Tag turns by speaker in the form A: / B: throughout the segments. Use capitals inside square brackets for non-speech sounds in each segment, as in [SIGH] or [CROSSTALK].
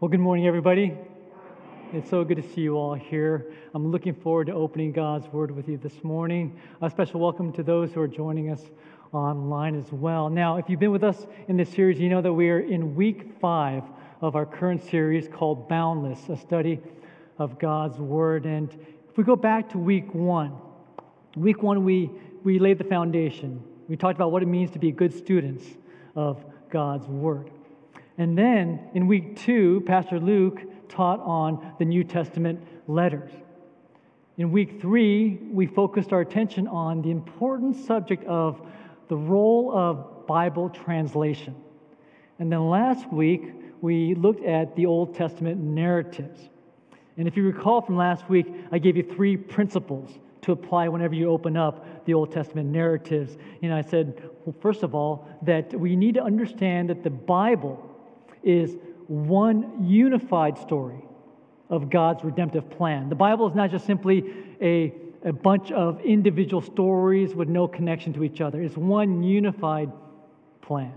A: Well, good morning, everybody. It's so good to see you all here. I'm looking forward to opening God's Word with you this morning. A special welcome to those who are joining us online as well. Now, if you've been with us in this series, you know that we are in week five of our current series called Boundless, a study of God's Word. And if we go back to week one, week one, we, we laid the foundation. We talked about what it means to be good students of God's Word. And then in week two, Pastor Luke taught on the New Testament letters. In week three, we focused our attention on the important subject of the role of Bible translation. And then last week, we looked at the Old Testament narratives. And if you recall from last week, I gave you three principles to apply whenever you open up the Old Testament narratives. And I said, well, first of all, that we need to understand that the Bible is one unified story of God's redemptive plan. The Bible is not just simply a, a bunch of individual stories with no connection to each other, it's one unified plan,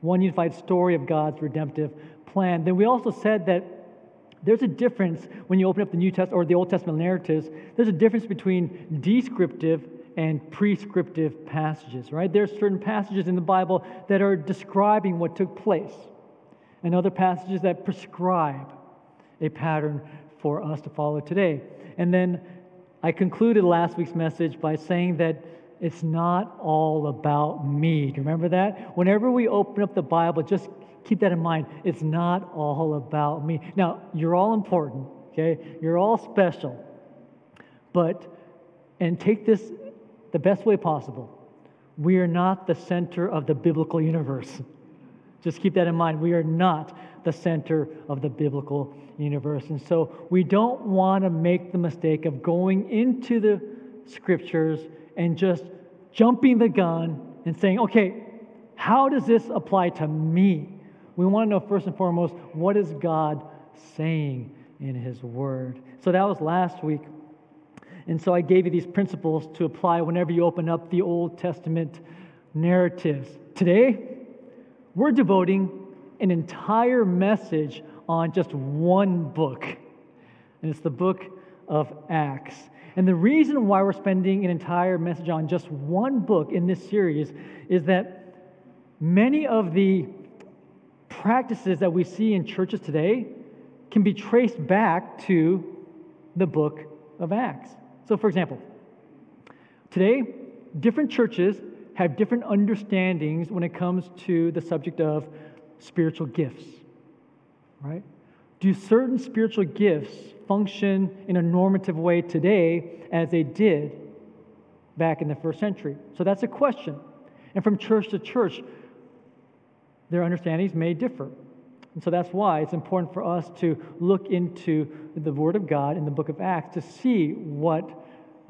A: one unified story of God's redemptive plan. Then we also said that there's a difference when you open up the New Testament or the Old Testament narratives, there's a difference between descriptive and prescriptive passages, right? There's certain passages in the Bible that are describing what took place and other passages that prescribe a pattern for us to follow today. And then I concluded last week's message by saying that it's not all about me. Do you remember that? Whenever we open up the Bible, just keep that in mind. It's not all about me. Now, you're all important, okay? You're all special. But, and take this the best way possible. We are not the center of the biblical universe. Just keep that in mind. We are not the center of the biblical universe. And so we don't want to make the mistake of going into the scriptures and just jumping the gun and saying, okay, how does this apply to me? We want to know first and foremost, what is God saying in His Word? So that was last week. And so I gave you these principles to apply whenever you open up the Old Testament narratives. Today, we're devoting an entire message on just one book, and it's the book of Acts. And the reason why we're spending an entire message on just one book in this series is that many of the practices that we see in churches today can be traced back to the book of Acts. So, for example, today, different churches have different understandings when it comes to the subject of spiritual gifts, right? Do certain spiritual gifts function in a normative way today as they did back in the first century? So that's a question. And from church to church, their understandings may differ. And so that's why it's important for us to look into the Word of God in the book of Acts to see what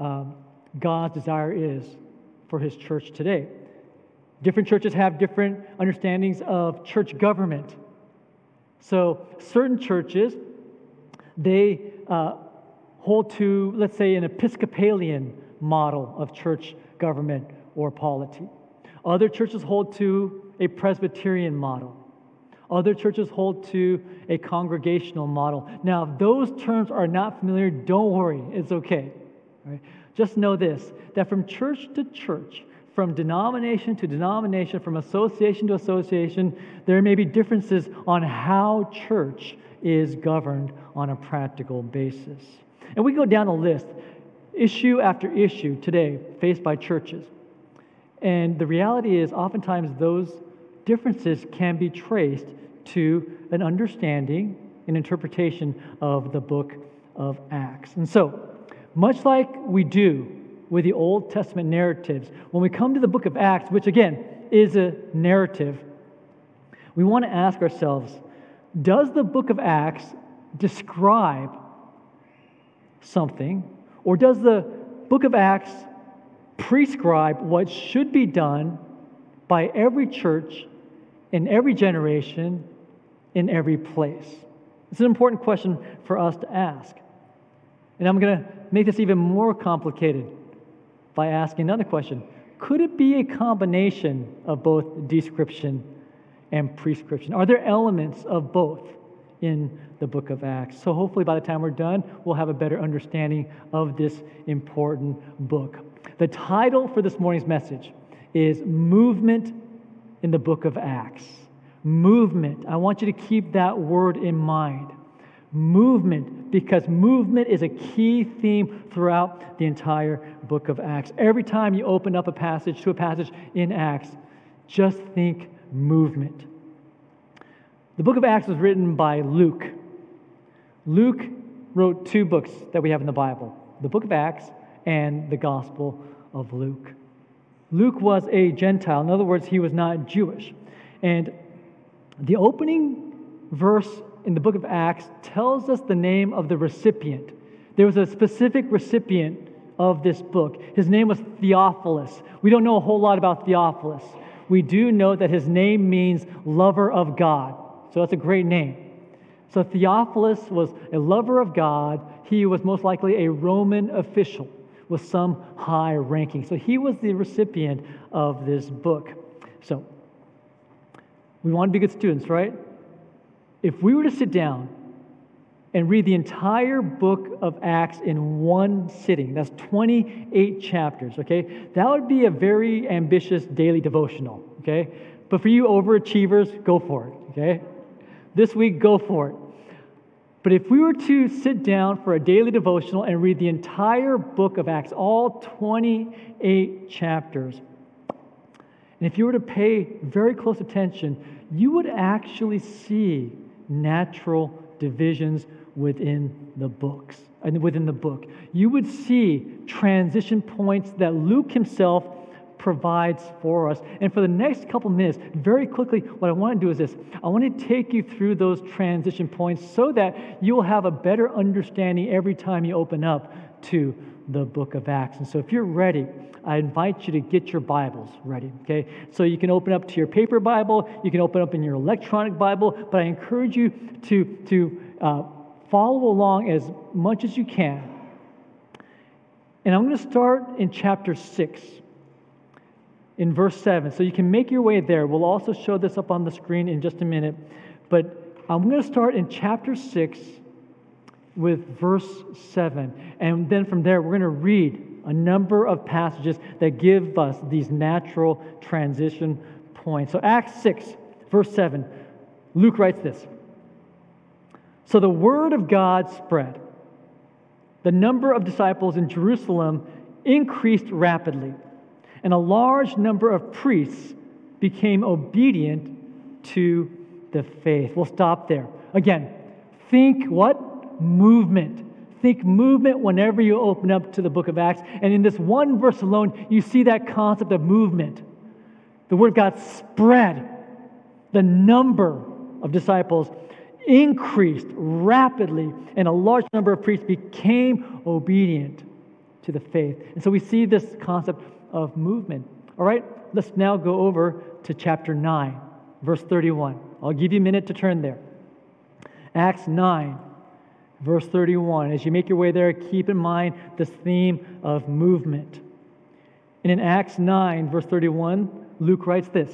A: um, God's desire is for his church today. Different churches have different understandings of church government. So, certain churches, they uh, hold to, let's say, an Episcopalian model of church government or polity. Other churches hold to a Presbyterian model. Other churches hold to a congregational model. Now, if those terms are not familiar, don't worry, it's okay. Right? Just know this that from church to church, from denomination to denomination, from association to association, there may be differences on how church is governed on a practical basis. And we go down a list, issue after issue today faced by churches. And the reality is, oftentimes, those differences can be traced to an understanding and interpretation of the book of Acts. And so, much like we do with the Old Testament narratives, when we come to the book of Acts, which again is a narrative, we want to ask ourselves does the book of Acts describe something, or does the book of Acts prescribe what should be done by every church in every generation in every place? It's an important question for us to ask. And I'm going to make this even more complicated by asking another question Could it be a combination of both description and prescription? Are there elements of both in the book of Acts. So hopefully by the time we're done, we'll have a better understanding of this important book. The title for this morning's message is Movement in the book of Acts. Movement. I want you to keep that word in mind. Movement, because movement is a key theme throughout the entire book of Acts. Every time you open up a passage to a passage in Acts, just think movement. The book of Acts was written by Luke. Luke wrote two books that we have in the Bible the book of Acts and the Gospel of Luke. Luke was a Gentile. In other words, he was not Jewish. And the opening verse in the book of Acts tells us the name of the recipient. There was a specific recipient of this book. His name was Theophilus. We don't know a whole lot about Theophilus. We do know that his name means lover of God. So that's a great name. So Theophilus was a lover of God. He was most likely a Roman official with some high ranking. So he was the recipient of this book. So we want to be good students, right? If we were to sit down and read the entire book of Acts in one sitting, that's 28 chapters, okay? That would be a very ambitious daily devotional, okay? But for you overachievers, go for it, okay? This week, go for it. But if we were to sit down for a daily devotional and read the entire book of Acts, all 28 chapters, and if you were to pay very close attention, you would actually see natural divisions within the books and within the book. You would see transition points that Luke himself provides for us. And for the next couple minutes, very quickly, what I want to do is this I want to take you through those transition points so that you'll have a better understanding every time you open up to the book of Acts. And so if you're ready, I invite you to get your Bibles ready, okay? So you can open up to your paper Bible, you can open up in your electronic Bible, but I encourage you to, to uh, follow along as much as you can. And I'm going to start in chapter 6 in verse 7. So you can make your way there. We'll also show this up on the screen in just a minute. But I'm going to start in chapter 6 with verse 7. And then from there, we're going to read a number of passages that give us these natural transition points. So, Acts 6, verse 7, Luke writes this So the word of God spread. The number of disciples in Jerusalem increased rapidly and a large number of priests became obedient to the faith. We'll stop there. Again, think what? Movement. Think movement whenever you open up to the book of Acts. And in this one verse alone, you see that concept of movement. The word God spread. The number of disciples increased rapidly, and a large number of priests became obedient to the faith. And so we see this concept of movement. All right, let's now go over to chapter 9, verse 31. I'll give you a minute to turn there. Acts 9, verse 31. As you make your way there, keep in mind this theme of movement. And in Acts 9, verse 31, Luke writes this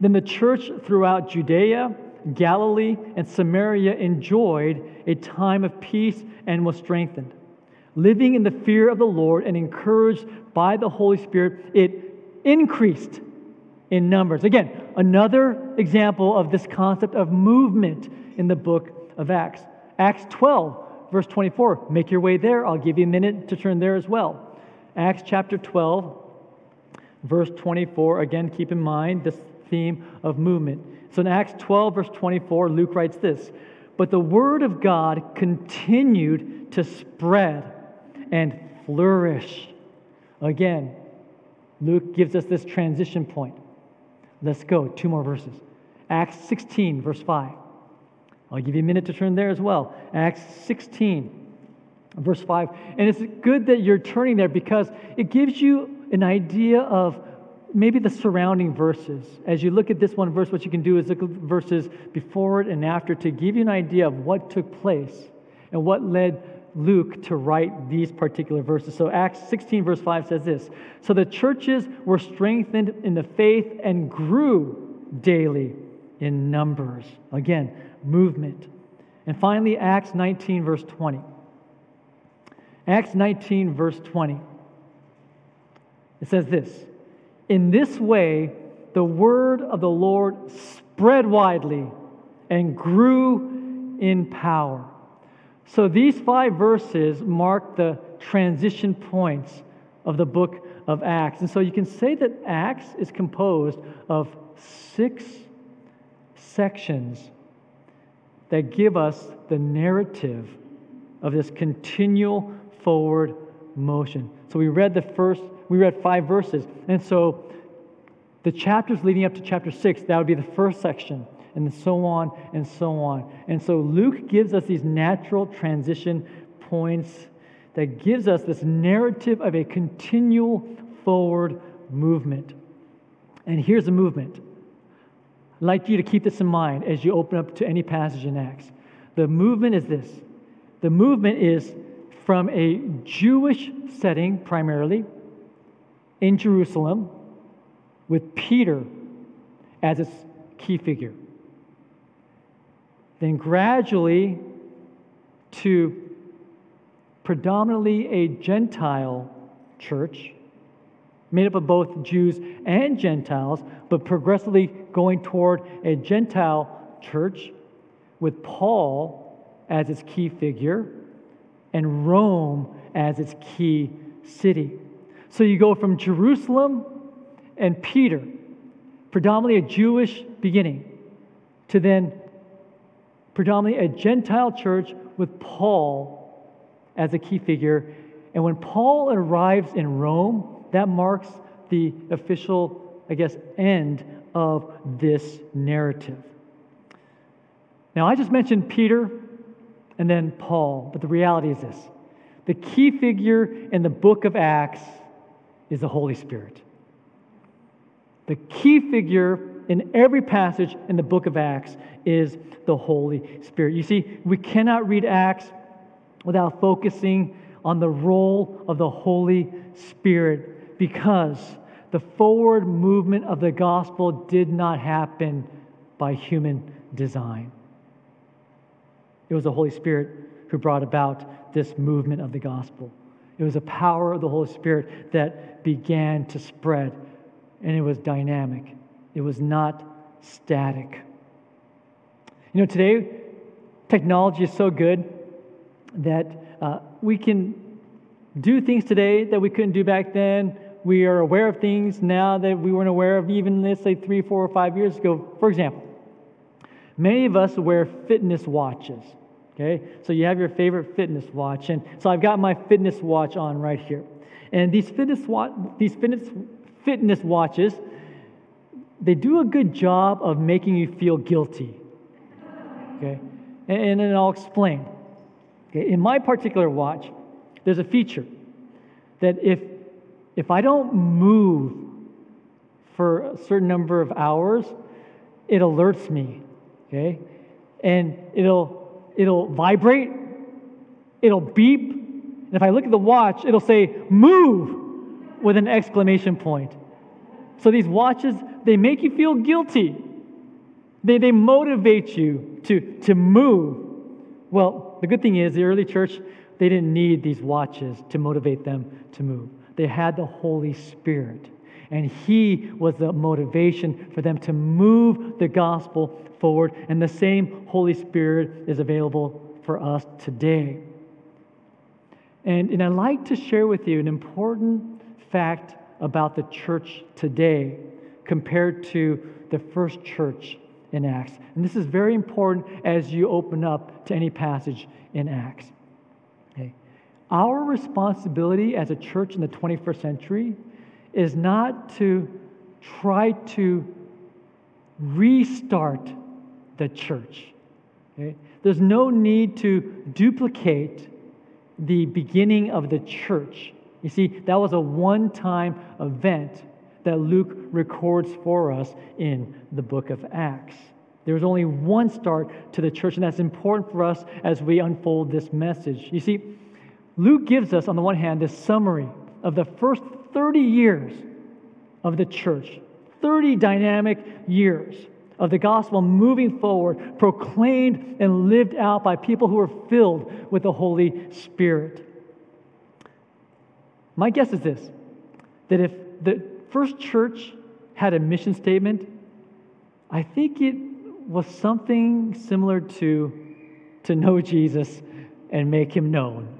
A: Then the church throughout Judea, Galilee, and Samaria enjoyed a time of peace and was strengthened living in the fear of the Lord and encouraged by the Holy Spirit, it increased in numbers. Again, another example of this concept of movement in the book of Acts. Acts 12, verse 24. Make your way there. I'll give you a minute to turn there as well. Acts chapter 12, verse 24. Again, keep in mind this theme of movement. So in Acts 12, verse 24, Luke writes this But the word of God continued to spread and flourish. Again, Luke gives us this transition point. Let's go, two more verses. Acts 16, verse 5. I'll give you a minute to turn there as well. Acts 16, verse 5. And it's good that you're turning there because it gives you an idea of maybe the surrounding verses. As you look at this one verse, what you can do is look at verses before it and after to give you an idea of what took place and what led Luke to write these particular verses. So, Acts 16, verse 5 says this So the churches were strengthened in the faith and grew daily in numbers. Again, movement. And finally, Acts 19, verse 20. Acts 19, verse 20. It says this In this way, the word of the Lord spread widely and grew in power. So these five verses mark the transition points of the book of Acts. And so you can say that Acts is composed of six sections that give us the narrative of this continual forward motion. So we read the first, we read five verses. And so the chapters leading up to chapter six, that would be the first section, and so on and so on. And so Luke gives us these natural transition points that gives us this narrative of a continual forward movement. And here's the movement. I'd like you to keep this in mind as you open up to any passage in Acts. The movement is this the movement is from a Jewish setting primarily in Jerusalem with Peter as its key figure. Then gradually to predominantly a Gentile church made up of both Jews and Gentiles, but progressively going toward a Gentile church with Paul as its key figure and Rome as its key city. So you go from Jerusalem and Peter, predominantly a Jewish beginning, to then predominantly a Gentile church with Paul as a key figure. And when Paul arrives in Rome, that marks the official, I guess, end of this narrative. Now, I just mentioned Peter and then Paul, but the reality is this the key figure in the book of Acts is the Holy Spirit. The key figure in every passage in the book of Acts is the Holy Spirit. You see, we cannot read Acts without focusing on the role of the Holy Spirit because the forward movement of the gospel did not happen by human design. It was the Holy Spirit who brought about this movement of the gospel. It was the power of the Holy Spirit that began to spread, and it was dynamic. It was not static. You know, today, technology is so good that uh, we can do things today that we couldn't do back then we are aware of things now that we weren't aware of even, let's say, three, four, or five years ago. For example, many of us wear fitness watches. Okay, so you have your favorite fitness watch, and so I've got my fitness watch on right here. And these fitness these fitness fitness watches, they do a good job of making you feel guilty. Okay, and, and I'll explain. Okay, in my particular watch, there's a feature that if if I don't move for a certain number of hours, it alerts me, okay? And it'll it'll vibrate, it'll beep, and if I look at the watch, it'll say move with an exclamation point. So these watches, they make you feel guilty. They, they motivate you to, to move. Well, the good thing is the early church, they didn't need these watches to motivate them to move they had the Holy Spirit. And He was the motivation for them to move the gospel forward. And the same Holy Spirit is available for us today. And, and I'd like to share with you an important fact about the church today compared to the first church in Acts. And this is very important as you open up to any passage in Acts. Our responsibility as a church in the 21st century is not to try to restart the church. Okay? There's no need to duplicate the beginning of the church. You see, that was a one time event that Luke records for us in the book of Acts. There was only one start to the church, and that's important for us as we unfold this message. You see, Luke gives us, on the one hand, this summary of the first 30 years of the church 30 dynamic years of the gospel moving forward, proclaimed and lived out by people who are filled with the Holy Spirit. My guess is this that if the first church had a mission statement, I think it was something similar to to know Jesus and make him known.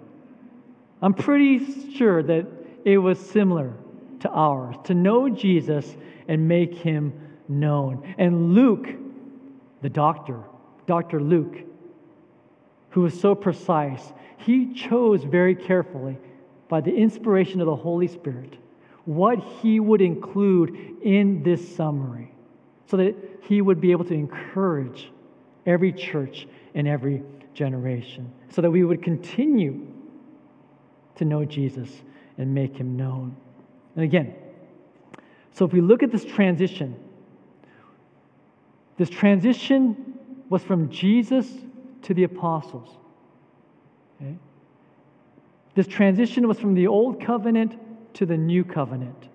A: I'm pretty sure that it was similar to ours to know Jesus and make him known. And Luke, the doctor, Dr. Luke, who was so precise, he chose very carefully by the inspiration of the Holy Spirit what he would include in this summary so that he would be able to encourage every church and every generation, so that we would continue to know Jesus and make him known. And again, so if we look at this transition, this transition was from Jesus to the apostles. Okay? This transition was from the old covenant to the new covenant.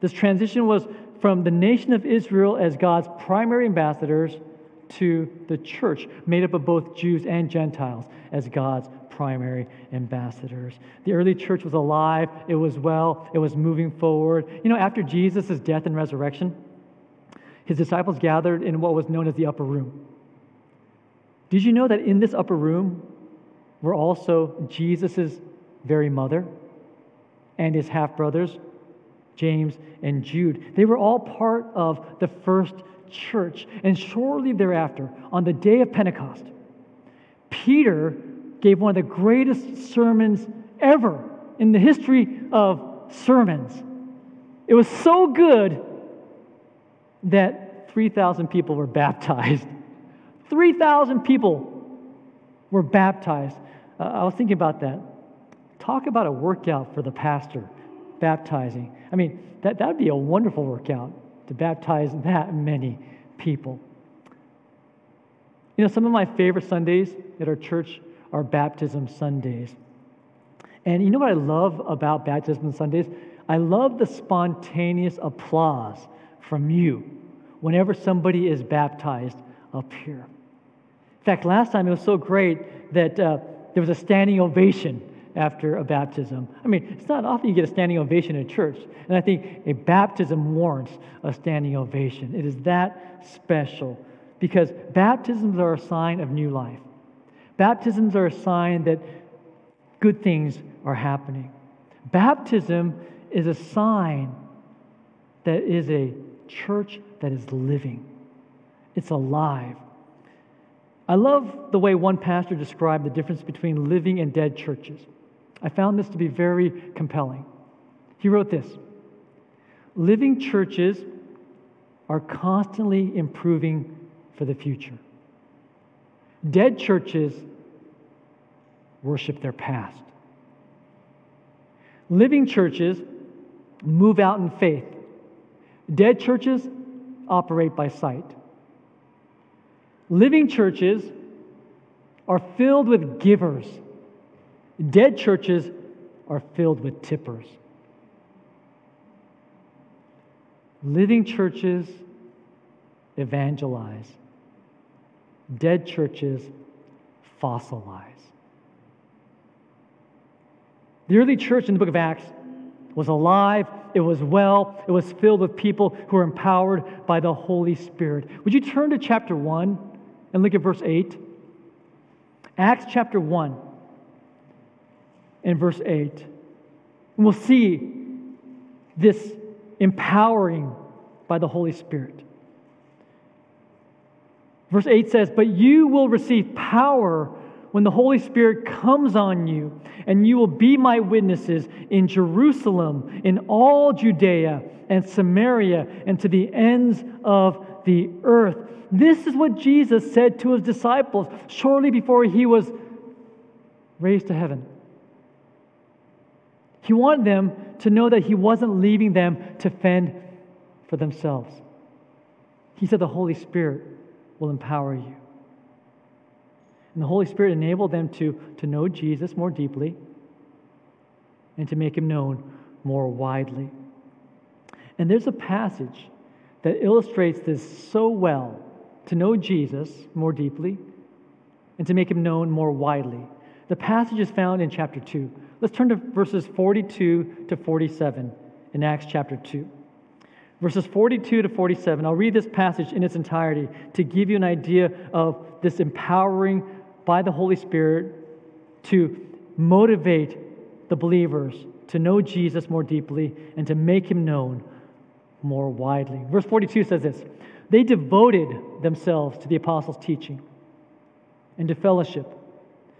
A: This transition was from the nation of Israel as God's primary ambassadors to the church, made up of both Jews and Gentiles, as God's primary ambassadors. The early church was alive, it was well, it was moving forward. You know, after Jesus' death and resurrection, his disciples gathered in what was known as the upper room. Did you know that in this upper room were also Jesus' very mother and his half brothers, James and Jude? They were all part of the first church. And shortly thereafter, on the day of Pentecost, Peter gave one of the greatest sermons ever in the history of sermons. It was so good that 3,000 people were baptized. 3,000 people were baptized. Uh, I was thinking about that. Talk about a workout for the pastor, baptizing. I mean, that would be a wonderful workout to baptize that many people. You know, some of my favorite Sundays at our church are baptism Sundays. And you know what I love about baptism Sundays? I love the spontaneous applause from you whenever somebody is baptized up here. In fact, last time it was so great that uh, there was a standing ovation after a baptism. I mean, it's not often you get a standing ovation in church, and I think a baptism warrants a standing ovation. It is that special because baptisms are a sign of new life. Baptisms are a sign that good things are happening. Baptism is a sign that is a church that is living, it's alive. I love the way one pastor described the difference between living and dead churches. I found this to be very compelling. He wrote this Living churches are constantly improving for the future. Dead churches worship their past. Living churches move out in faith. Dead churches operate by sight. Living churches are filled with givers Dead churches are filled with tippers. Living churches evangelize, dead churches fossilize. The early church in the book of Acts was alive, it was well, it was filled with people who were empowered by the Holy Spirit. Would you turn to chapter 1 and look at verse 8? Acts chapter 1 in verse 8. And we'll see this empowering by the Holy Spirit. Verse 8 says, But you will receive power when the Holy Spirit comes on you, and you will be my witnesses in Jerusalem, in all Judea and Samaria, and to the ends of the earth. This is what Jesus said to his disciples shortly before he was raised to heaven. He wanted them to know that He wasn't leaving them to fend for themselves. He said the Holy Spirit will empower you. And the Holy Spirit enabled them to, to know Jesus more deeply and to make Him known more widely. And there's a passage that illustrates this so well to know Jesus more deeply and to make him known more widely. The passage is found in chapter 2. Let's turn to verses 42 to 47 in Acts chapter 2. Verses 42 to 47. I'll read this passage in its entirety to give you an idea of this empowering by the Holy Spirit to motivate the believers to know Jesus more deeply and to make him known more widely. Verse 42 says this They devoted themselves to the apostles' teaching and to fellowship,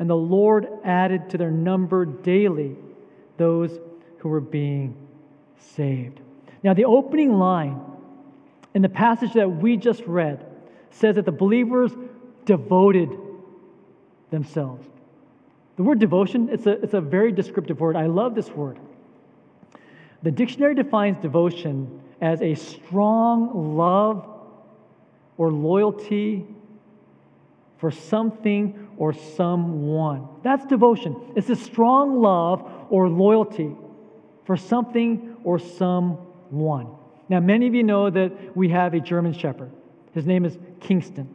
A: And the Lord added to their number daily those who were being saved. Now, the opening line in the passage that we just read says that the believers devoted themselves. The word devotion, it's a, it's a very descriptive word. I love this word. The dictionary defines devotion as a strong love or loyalty for something or someone. That's devotion. It's a strong love or loyalty for something or someone. Now, many of you know that we have a German Shepherd. His name is Kingston.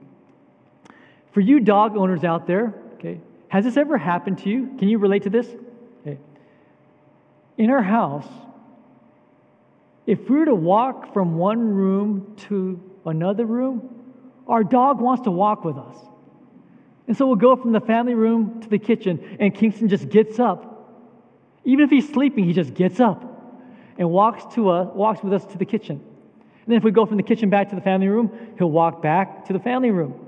A: For you dog owners out there, okay, has this ever happened to you? Can you relate to this? Okay. In our house, if we were to walk from one room to another room, our dog wants to walk with us. And so we'll go from the family room to the kitchen, and Kingston just gets up. Even if he's sleeping, he just gets up and walks, to us, walks with us to the kitchen. And then if we go from the kitchen back to the family room, he'll walk back to the family room.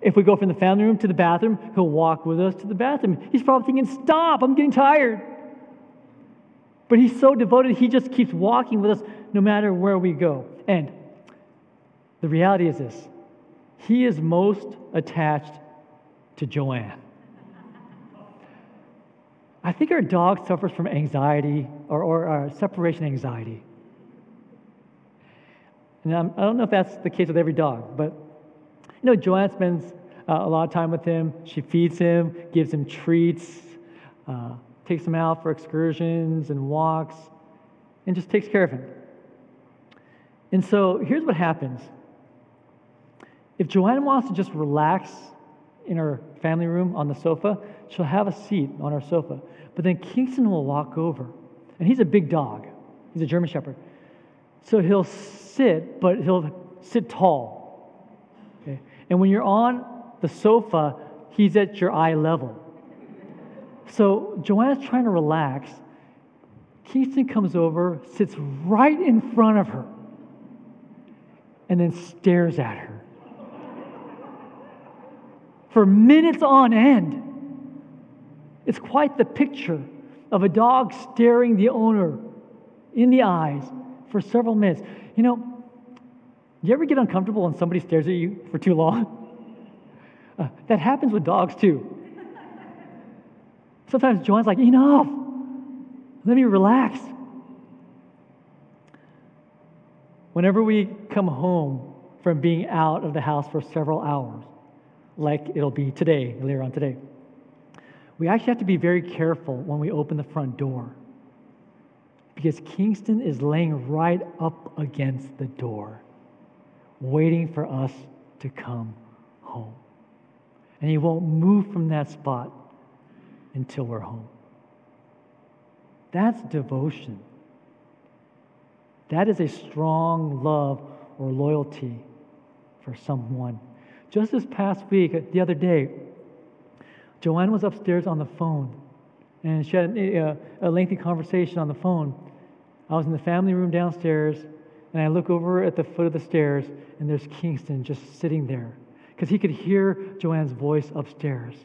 A: If we go from the family room to the bathroom, he'll walk with us to the bathroom. He's probably thinking, Stop, I'm getting tired. But he's so devoted, he just keeps walking with us no matter where we go. And the reality is this he is most attached to Joanne. I think our dog suffers from anxiety or, or, or separation anxiety. And I'm, I do not know if that's the case with every dog, but you know, Joanne spends uh, a lot of time with him. She feeds him, gives him treats, uh, takes him out for excursions and walks, and just takes care of him. And so here's what happens if Joanne wants to just relax in her family room on the sofa, she'll have a seat on our sofa. But then Kingston will walk over, and he's a big dog, he's a German Shepherd. So he'll sit, but he'll sit tall. Okay? And when you're on the sofa, he's at your eye level. So Joanne's trying to relax. Kingston comes over, sits right in front of her, and then stares at her for minutes on end. It's quite the picture of a dog staring the owner in the eyes for several minutes. You know, do you ever get uncomfortable when somebody stares at you for too long? [LAUGHS] Uh, that happens with dogs too. Sometimes Joanne's like, enough, let me relax. Whenever we come home from being out of the house for several hours, like it'll be today, later on today, we actually have to be very careful when we open the front door because Kingston is laying right up against the door, waiting for us to come home. And he won't move from that spot until we're home. That's devotion. That is a strong love or loyalty for someone. Just this past week, the other day, Joanne was upstairs on the phone, and she had a, a, lengthy conversation on the phone. I was in the family room downstairs, and I look over at the foot of the stairs, and there's Kingston just sitting there because he could hear Joanne's voice upstairs.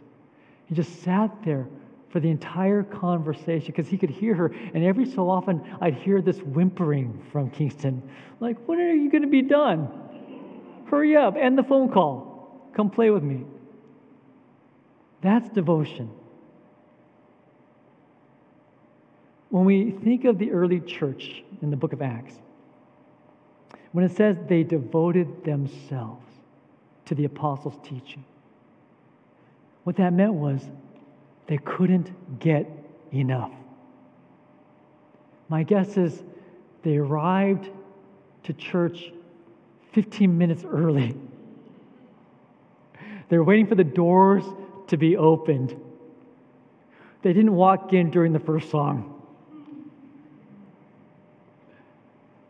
A: He just sat there for the entire conversation because he could hear her. And every so often, I'd hear this whimpering from Kingston like, When are you going to be done? Hurry up, end the phone call. Come play with me. That's devotion. When we think of the early church in the book of Acts, when it says they devoted themselves to the apostles' teaching, what that meant was they couldn't get enough. My guess is they arrived to church 15 minutes early. [LAUGHS] They were waiting for the doors to be opened. They didn't walk in during the first song.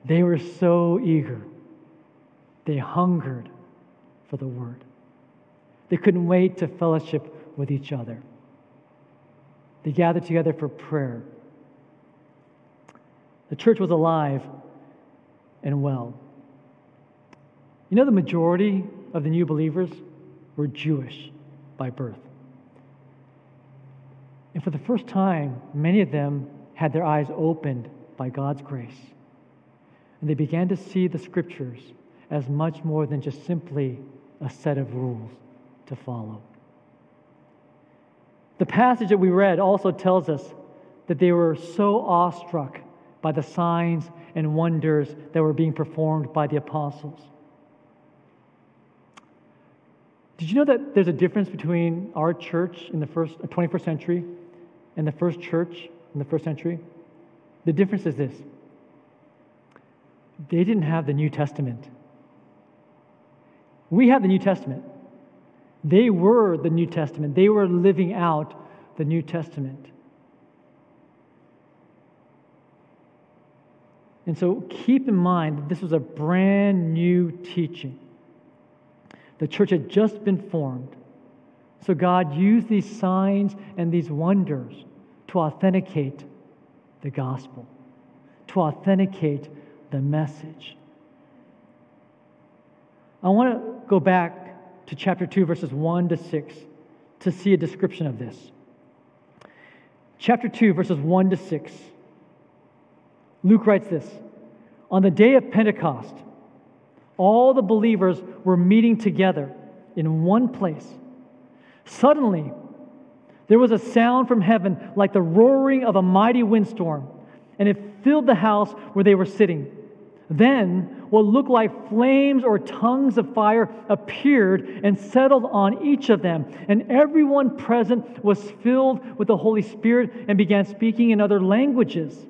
A: They were so eager. They hungered for the word. They couldn't wait to fellowship with each other. They gathered together for prayer. The church was alive and well. You know, the majority of the new believers were Jewish by birth. And for the first time, many of them had their eyes opened by God's grace. And they began to see the scriptures as much more than just simply a set of rules to follow. The passage that we read also tells us that they were so awestruck by the signs and wonders that were being performed by the apostles. Did you know that there's a difference between our church in the first 21st uh, century and the first church in the first century? The difference is this. They didn't have the New Testament. We have the New Testament. They were the New Testament. They were living out the New Testament. And so keep in mind that this was a brand new teaching. The church had just been formed. So God used these signs and these wonders to authenticate the gospel, to authenticate the message. I want to go back to chapter 2, verses 1 to 6, to see a description of this. Chapter 2, verses 1 to 6. Luke writes this On the day of Pentecost, all the believers were meeting together in one place. Suddenly, there was a sound from heaven like the roaring of a mighty windstorm, and it filled the house where they were sitting. Then, what looked like flames or tongues of fire appeared and settled on each of them. And everyone present was filled with the Holy Spirit and began speaking in other languages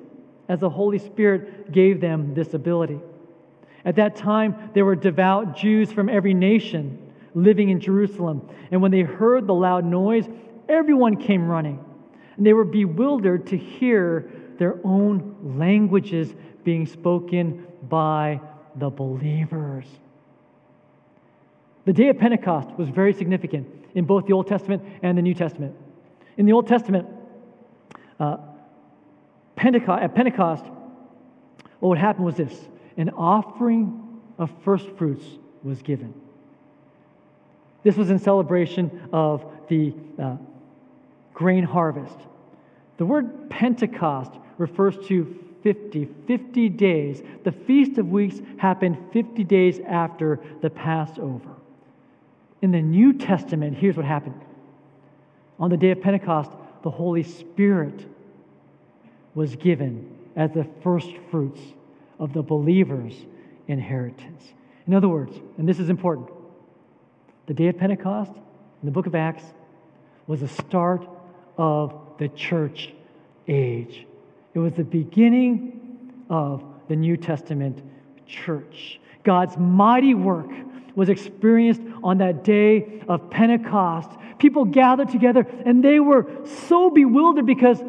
A: as the Holy Spirit gave them this ability. At that time, there were devout Jews from every nation living in Jerusalem. And when they heard the loud noise, everyone came running. And they were bewildered to hear their own languages being spoken by the believers. The day of Pentecost was very significant in both the Old Testament and the New Testament. In the Old Testament, uh, Pentecost, at Pentecost, what would happen was this an offering of first fruits was given. This was in celebration of the uh, grain harvest. The word Pentecost refers to 50, 50 days. The Feast of Weeks happened 50 days after the Passover. In the New Testament, here's what happened. On the day of Pentecost, the Holy Spirit was given as the first fruits of the believer's inheritance. In other words, and this is important, the day of Pentecost in the book of Acts was the start of the church age. It was the beginning of the New Testament church. God's mighty work was experienced on that day of Pentecost. People gathered together and they were so bewildered because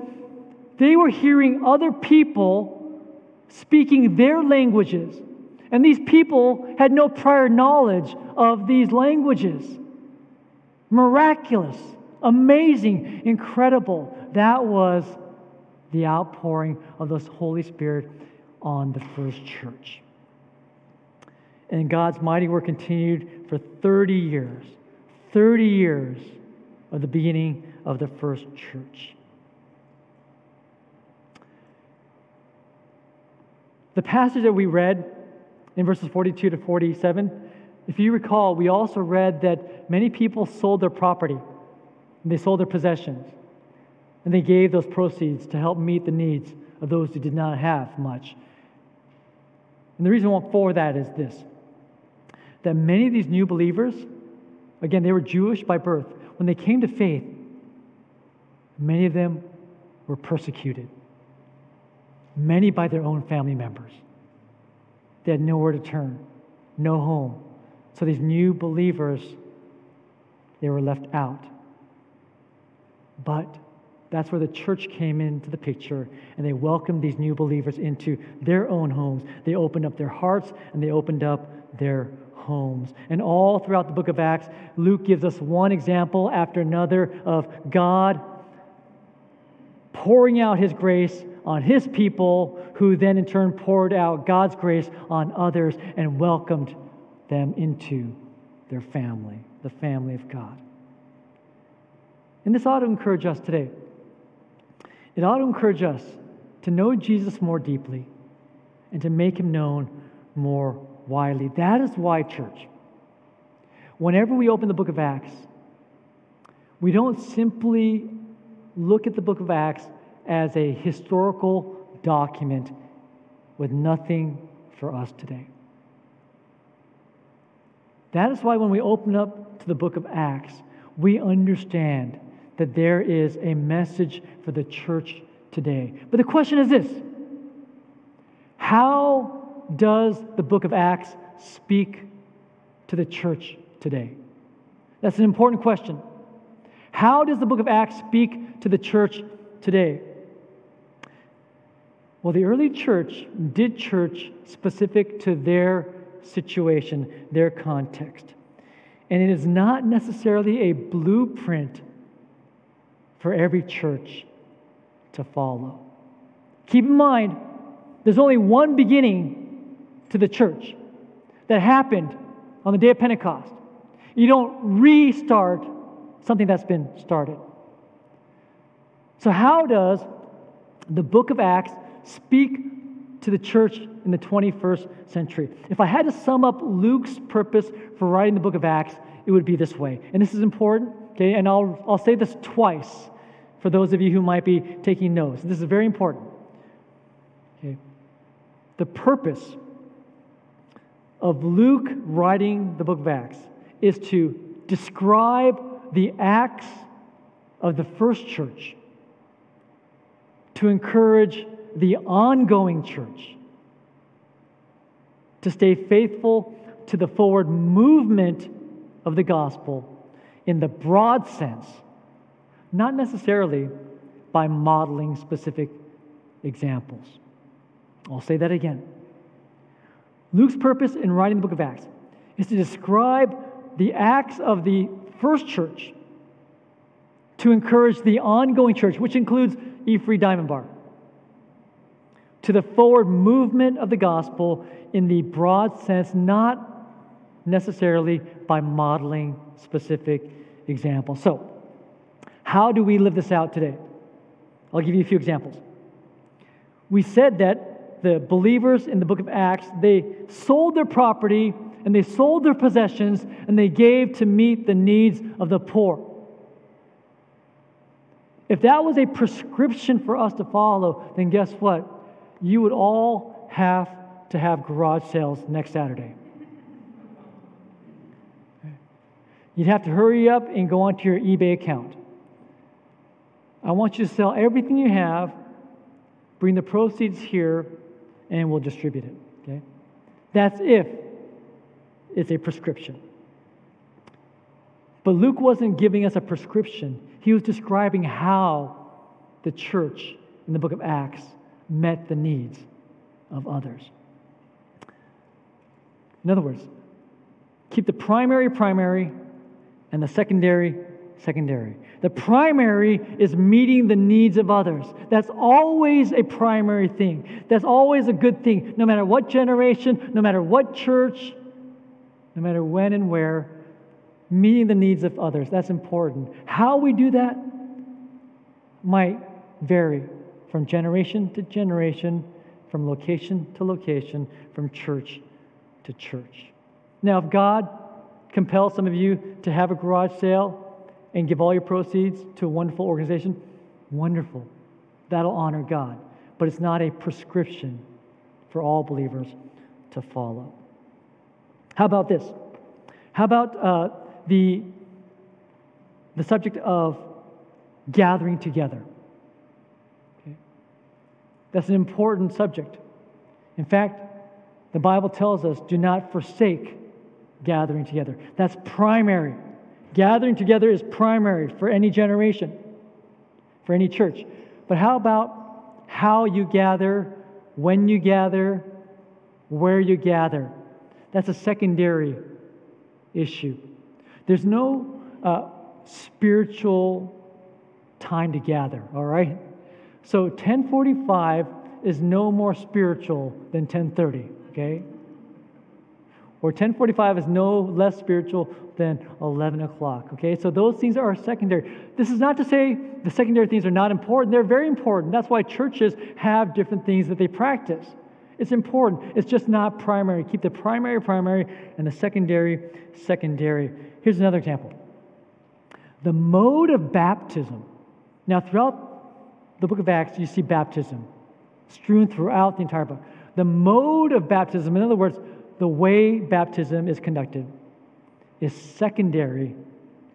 A: they were hearing other people speaking their languages. And these people had no prior knowledge of these languages. Miraculous, amazing, incredible. That was the outpouring of the Holy Spirit on the first church. And God's mighty work continued for 30 years. 30 years of the beginning of the first church. The passage that we read in verses 42 to 47 if you recall, we also read that many people sold their property, they sold their possessions, and they gave those proceeds to help meet the needs of those who did not have much. And the reason for that is this that many of these new believers, again, they were Jewish by birth, when they came to faith, many of them were persecuted, many by their own family members. They had nowhere to turn, no home. So these new believers, they were left out. But that's where the church came into the picture and they welcomed these new believers into their own homes. They opened up their hearts and they opened up their homes. And all throughout the book of Acts, Luke gives us one example after another of God pouring out his grace on his people, who then in turn poured out God's grace on others and welcomed them into their family, the family of God. And this ought to encourage us today. It ought to encourage us to know Jesus more deeply and to make him known more widely. That is why, church, whenever we open the book of Acts, we don't simply look at the book of Acts as a historical document with nothing for us today. That is why when we open up to the book of Acts, we understand that there is a message for the church today. But the question is this How does the book of Acts speak to the church today? That's an important question. How does the book of Acts speak to the church today? Well, the early church did church specific to their situation, their context. And it is not necessarily a blueprint for every church to follow. Keep in mind, there's only one beginning to the church that happened on the day of Pentecost. You don't restart something that's been started. So, how does the book of Acts speak to the church in the 21st century? If I had to sum up Luke's purpose for writing the book of Acts, it would be this way. And this is important, okay? And I'll, I'll say this twice for those of you who might be taking notes. This is very important. Okay? The purpose of Luke writing the book of Acts is to describe the acts of the first church, to encourage the ongoing church to stay faithful to the forward movement of the gospel in the broad sense, not necessarily by modeling specific examples. I'll say that again. Luke's purpose in writing the book of Acts is to describe the acts of the first church, to encourage the ongoing church, which includes E. Diamond Bar, to the forward movement of the gospel in the broad sense, not necessarily by modeling specific examples. So, how do we live this out today? I'll give you a few examples. We said that the believers in the book of Acts, they sold their property and they sold their possessions and they gave to meet the needs of the poor. If that was a prescription for us to follow, then guess what? You would all have to have garage sales next Saturday. You'd have to hurry up and go onto your eBay account. I want you to sell everything you have, bring the proceeds here, and we'll distribute it. Okay? That's if it's a prescription. But Luke wasn't giving us a prescription, he was describing how the church in the book of Acts met the needs of others. In other words, keep the primary primary and the secondary secondary. The primary is meeting the needs of others. That's always a primary thing. That's always a good thing, no matter what generation, no matter what church, no matter when and where, meeting the needs of others. That's important. How we do that might vary from generation to generation, from location to location, from church to church. Now, if God compels some of you to have a garage sale and give all your proceeds to a wonderful organization, wonderful. That'll honor God. But it's not a prescription for all believers to follow. How about this? How about uh, the, the subject of gathering together? That's an important subject. In fact, the Bible tells us do not forsake gathering together. That's primary. Gathering together is primary for any generation, for any church. But how about how you gather, when you gather, where you gather? That's a secondary issue. There's no uh, spiritual time to gather, all right? So 1045 is no more spiritual than 1030, okay? Or 1045 is no less spiritual than 11 o'clock, okay? So those things are secondary. This is not to say the secondary things are not important. They're very important. That's why churches have different things that they practice. It's important. It's just not primary. Keep the primary primary and the secondary secondary. Here's another example the mode of baptism. Now, throughout the book of Acts, you see baptism strewn throughout the entire book. The mode of baptism, in other words, the way baptism is conducted, is secondary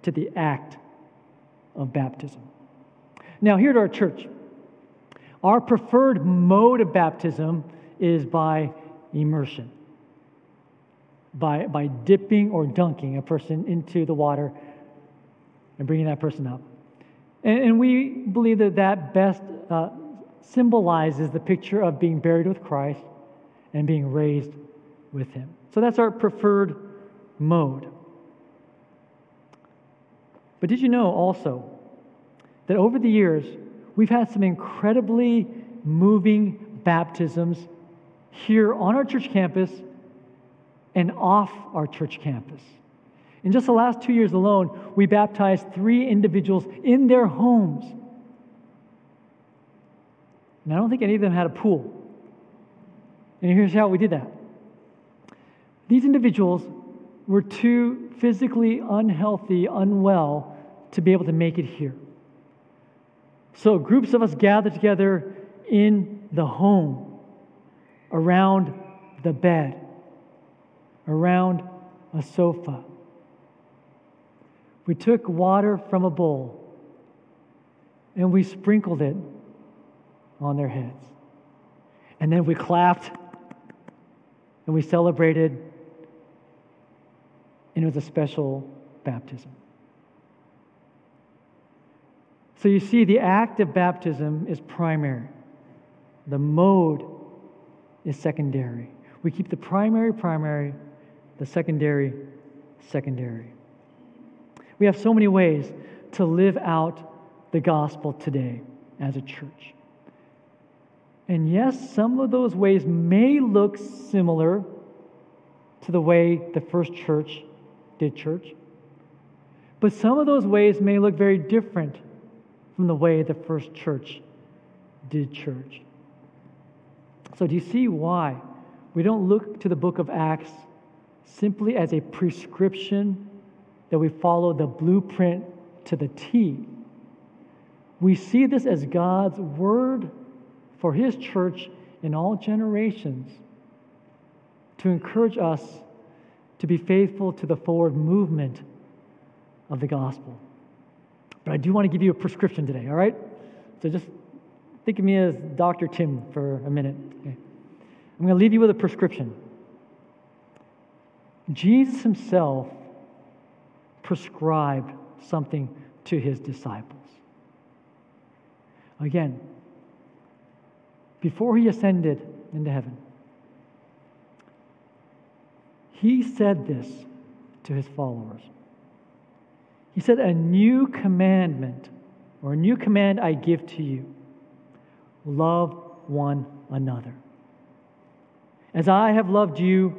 A: to the act of baptism. Now, here at our church, our preferred mode of baptism is by immersion, by, by dipping or dunking a person into the water and bringing that person up. And, and we believe that that best uh, symbolizes the picture of being buried with Christ and being raised with Him. So that's our preferred mode. But did you know also that over the years, we've had some incredibly moving baptisms here on our church campus and off our church campus. In just the last two years alone, we baptized three individuals in their homes. And I don't think any of them had a pool. And here's how we did that these individuals were too physically unhealthy, unwell to be able to make it here. So groups of us gathered together in the home around the bed, around a sofa. We took water from a bowl and we sprinkled it on their heads. And then we clapped and we celebrated, and it was a special baptism. So you see, the act of baptism is primary. The mode is secondary. We keep the primary primary, the secondary secondary. We have so many ways to live out the gospel today as a church. And yes, some of those ways may look similar to the way the first church did church, but some of those ways may look very different from the way the first church did church. So, do you see why we don't look to the book of Acts simply as a prescription that we follow the blueprint to the T? We see this as God's word for His church in all generations to encourage us to be faithful to the forward movement of the gospel. But I do want to give you a prescription today, all right? So just Think of me as Dr. Tim for a minute. Okay. I'm going to leave you with a prescription. Jesus himself prescribed something to his disciples. Again, before he ascended into heaven, he said this to his followers. He said, A new commandment, or a new command I give to you love one another. As I have loved you,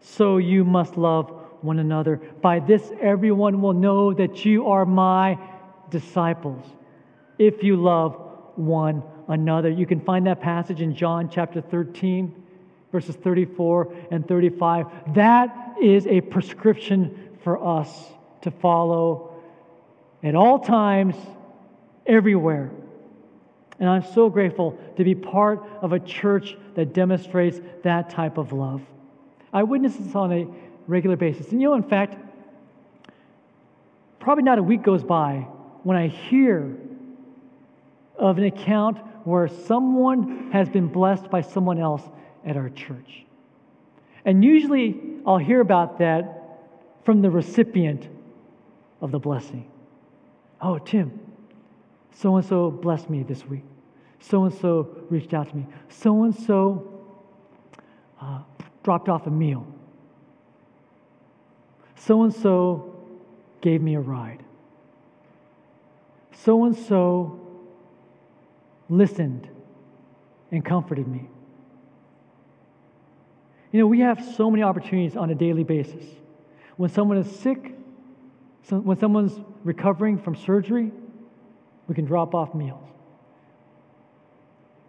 A: so you must love one another. By this, everyone will know that you are my disciples if you love one another. You can find that passage in John chapter 13, verses 34 and 35. That is a prescription for us to follow at all times, everywhere. And I'm so grateful to be part of a church that demonstrates that type of love. I witness this on a regular basis. And you know, in fact, probably not a week goes by when I hear of an account where someone has been blessed by someone else at our church. And usually I'll hear about that from the recipient of the blessing. Oh, Tim, so and so blessed me this week. So and so reached out to me. So and so dropped off a meal. So and so gave me a ride. So and so listened and comforted me. You know, we have so many opportunities on a daily basis. When someone is sick, when someone's recovering from surgery, we can drop off meals.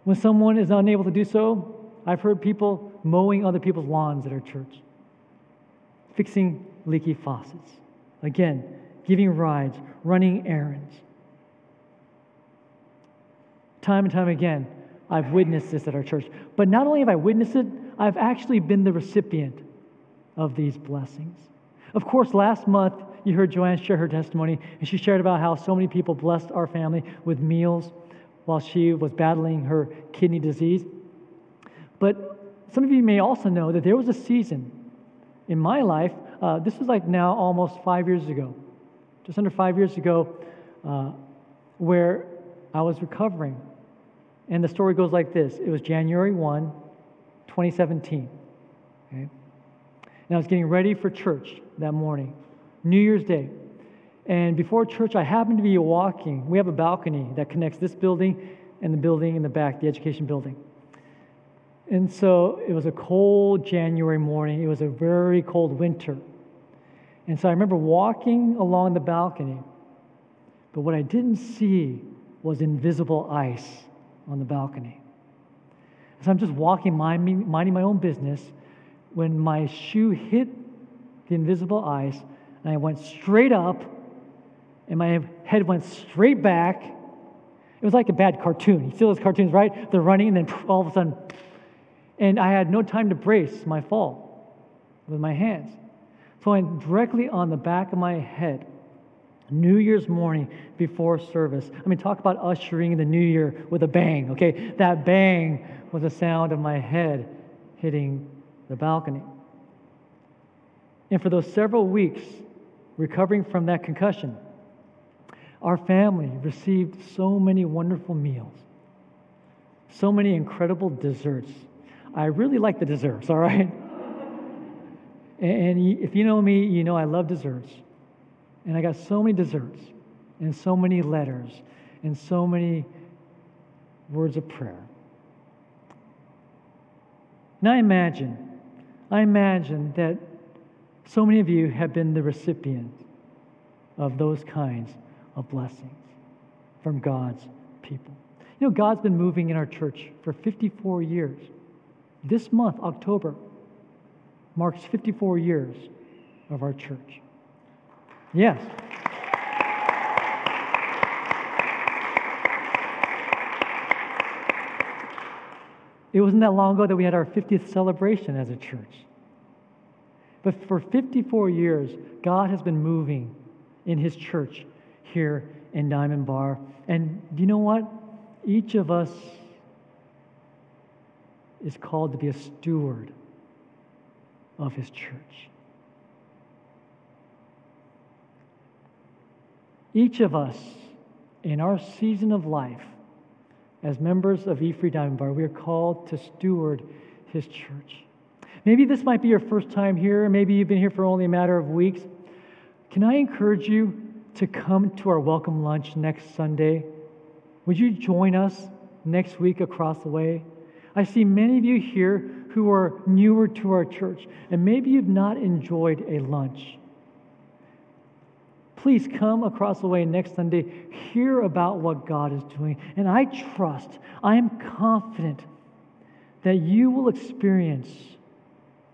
A: When someone is unable to do so, I've heard people mowing other people's lawns at our church, fixing leaky faucets. Again, giving rides, running errands. Time and time again, I've witnessed this at our church. But not only have I witnessed it, I've actually been the recipient of these blessings. Of course, last month you heard Joanne share her testimony, and she shared about how so many people blessed our family with meals while she was battling her kidney disease. But some of you may also know that there was a season in my life, uh, this is like now almost five years ago, just under five years ago, uh, where I was recovering. And the story goes like this it was January 1, 2017. Okay? And I was getting ready for church that morning, New Year's Day. And before church, I happened to be walking. We have a balcony that connects this building and the building in the back, the education building. And so it was a cold January morning. It was a very cold winter. And so I remember walking along the balcony, but what I didn't see was invisible ice on the balcony. So I'm just walking, minding, my own business, when my shoe hit the invisible ice, and I went straight up, and my head went straight back. It was like a bad cartoon. You see those cartoons, right? They're running, and then [LAUGHS] all of a sudden, and I had no time to brace my fall with my hands. So directly on the back of my head. New Year's morning before service. I mean, talk about ushering in the new year with a bang, okay? That bang was the sound of my head hitting the balcony. And for those several weeks, recovering from that concussion, our family received so many wonderful meals, so many incredible desserts. I really like the desserts, all right? And if you know me, you know I love desserts. And I got so many desserts and so many letters and so many words of prayer. Now I imagine, I imagine that so many of you have been the recipient of those kinds of blessings from God's people. You know, God's been moving in our church for 54 years. This month, October, marks 54 years of our church. Yes. It wasn't that long ago that we had our 50th celebration as a church. But for 54 years, God has been moving in His church here in Diamond Bar. And do you know what? Each of us is called to be a steward of His church. Each of us, in our season of life, as members of E Diamond Bar, we are called to steward His church. Maybe this might be your first time here. Maybe you've been here for only a matter of weeks. Can I encourage you to come to our welcome lunch next Sunday? Would you join us next week across the way? I see many of you here who are newer to our church, and maybe you've not enjoyed a lunch. Please come across the way next Sunday, hear about what God is doing. And I trust, I am confident that you will experience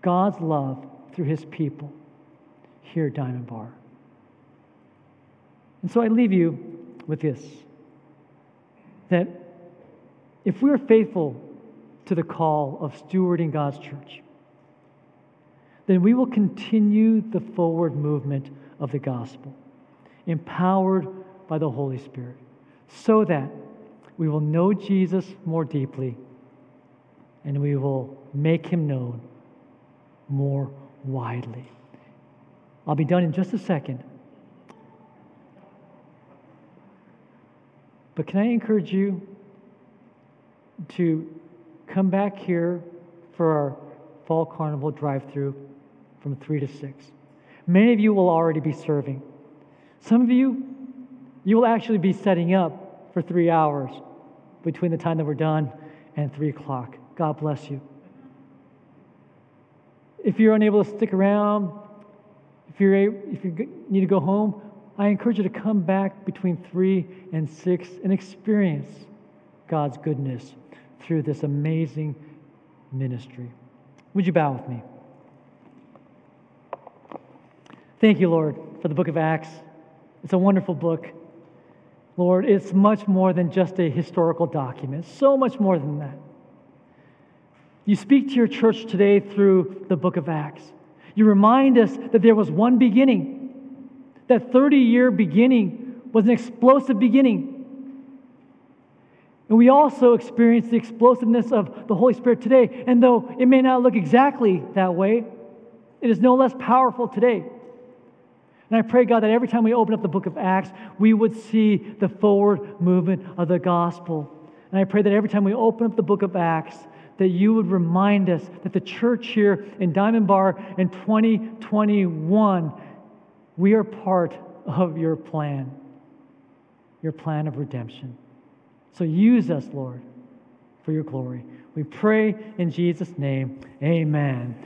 A: God's love through his people here at Diamond Bar. And so I leave you with this that if we are faithful to the call of stewarding God's church, then we will continue the forward movement of the gospel, empowered by the Holy Spirit, so that we will know Jesus more deeply and we will make him known more widely. I'll be done in just a second. But can I encourage you to come back here for our fall carnival drive through from 3 to 6? Many of you will already be serving. Some of you, you will actually be setting up for three hours between the time that we're done and 3 o'clock. God bless you. If you're unable to stick around, if, you're, if you need to go home, I encourage you to come back between 3 and 6 and experience God's goodness through this amazing ministry. Would you bow with me? Thank you, Lord, for the book of Acts. It's a wonderful book. Lord, it's much more than just a historical document, so much more than that. You speak to your church today through the book of Acts. You remind us that there was one beginning, that 30 year beginning was an explosive beginning. And we also experience the explosiveness of the Holy Spirit today. And though it may not look exactly that way, it is no less powerful today. And I pray, God, that every time we open up the book of Acts, we would see the forward movement of the gospel. And I pray that every time we open up the book of Acts, that you would remind us that the church here in Diamond Bar in 2021, we are part of your plan, your plan of redemption. So use us, Lord, for your glory. We pray in Jesus' name. Amen.